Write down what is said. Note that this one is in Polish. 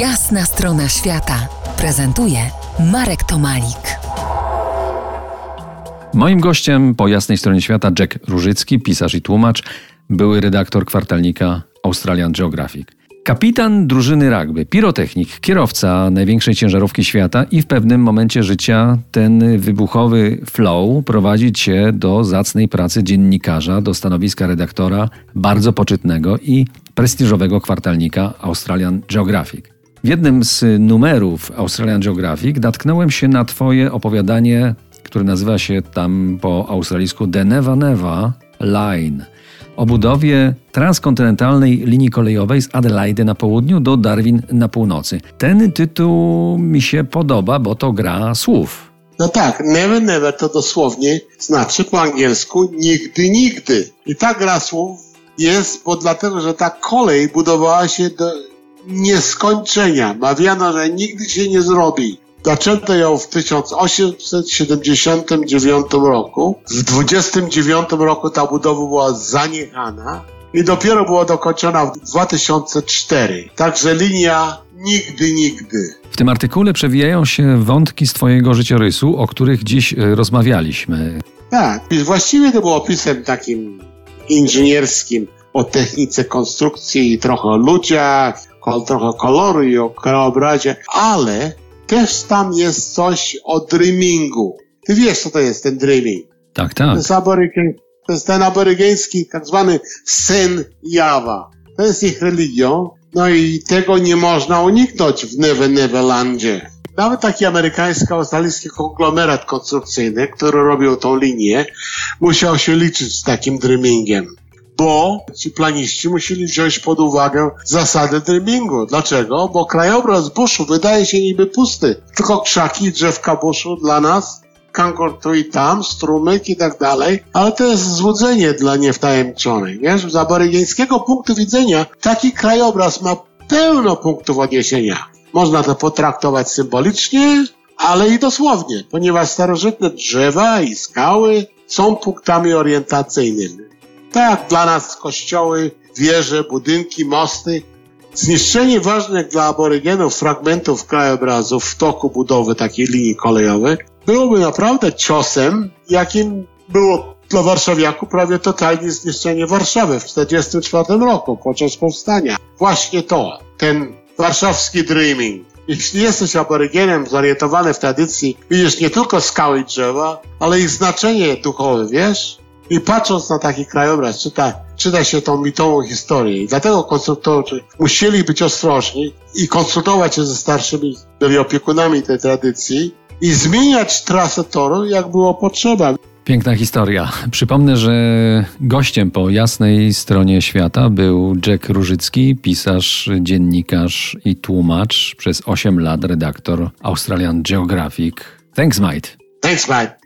Jasna strona świata prezentuje Marek Tomalik. Moim gościem po jasnej stronie świata Jack Różycki, pisarz i tłumacz, były redaktor kwartalnika Australian Geographic. Kapitan drużyny rugby, pirotechnik, kierowca największej ciężarówki świata i w pewnym momencie życia ten wybuchowy flow prowadzi cię do zacnej pracy dziennikarza, do stanowiska redaktora bardzo poczytnego i prestiżowego kwartalnika Australian Geographic. W jednym z numerów Australian Geographic natknąłem się na Twoje opowiadanie, które nazywa się tam po australijsku The Neva Neva Line o budowie transkontynentalnej linii kolejowej z Adelaide na południu do Darwin na północy. Ten tytuł mi się podoba, bo to gra słów. No tak, never never to dosłownie znaczy po angielsku nigdy, nigdy. I ta gra słów jest, bo dlatego, że ta kolej budowała się do nieskończenia. Mawiano, że nigdy się nie zrobi. Zaczęto ją w 1879 roku. W 29 roku ta budowa była zaniechana i dopiero była dokończona w 2004. Także linia nigdy, nigdy. W tym artykule przewijają się wątki z Twojego życiorysu, o których dziś e, rozmawialiśmy. Tak, właściwie to było opisem takim inżynierskim o technice konstrukcji i trochę o ludziach, trochę koloru i o krajobrazie, ale też tam jest coś o dreamingu. Ty wiesz, co to jest ten dreaming? Tak, tak. To jest, aborygen, to jest ten aborygeński tak zwany sen Jawa. To jest ich religią, no i tego nie można uniknąć w Never Neverlandzie. Nawet taki amerykańsko-australijski konglomerat konstrukcyjny, który robił tą linię, musiał się liczyć z takim dreamingiem bo ci planiści musieli wziąć pod uwagę zasady dreamingu. Dlaczego? Bo krajobraz buszu wydaje się niby pusty, tylko krzaki, drzewka buszu dla nas, kangur tu i tam, strumyk i tak dalej, ale to jest złudzenie dla niewtajemniczonych, wiesz? Z aborygeńskiego punktu widzenia taki krajobraz ma pełno punktów odniesienia. Można to potraktować symbolicznie, ale i dosłownie, ponieważ starożytne drzewa i skały są punktami orientacyjnymi. Tak, dla nas kościoły, wieże, budynki, mosty. Zniszczenie ważnych dla aborygenów fragmentów krajobrazów w toku budowy takiej linii kolejowej byłoby naprawdę ciosem, jakim było dla warszawiaków prawie totalnie zniszczenie Warszawy w 1944 roku podczas powstania. Właśnie to, ten warszawski dreaming. Jeśli jesteś aborygenem zorientowany w tradycji, widzisz nie tylko skały i drzewa, ale ich znaczenie duchowe, wiesz? I patrząc na taki krajobraz, czyta, czyta się tą mitową historię. I dlatego konstruktorzy musieli być ostrożni i konsultować się ze starszymi, byli opiekunami tej tradycji i zmieniać trasę toru, jak było potrzeba. Piękna historia. Przypomnę, że gościem po jasnej stronie świata był Jack Różycki, pisarz, dziennikarz i tłumacz, przez 8 lat redaktor Australian Geographic. Thanks, mate. Thanks, mate.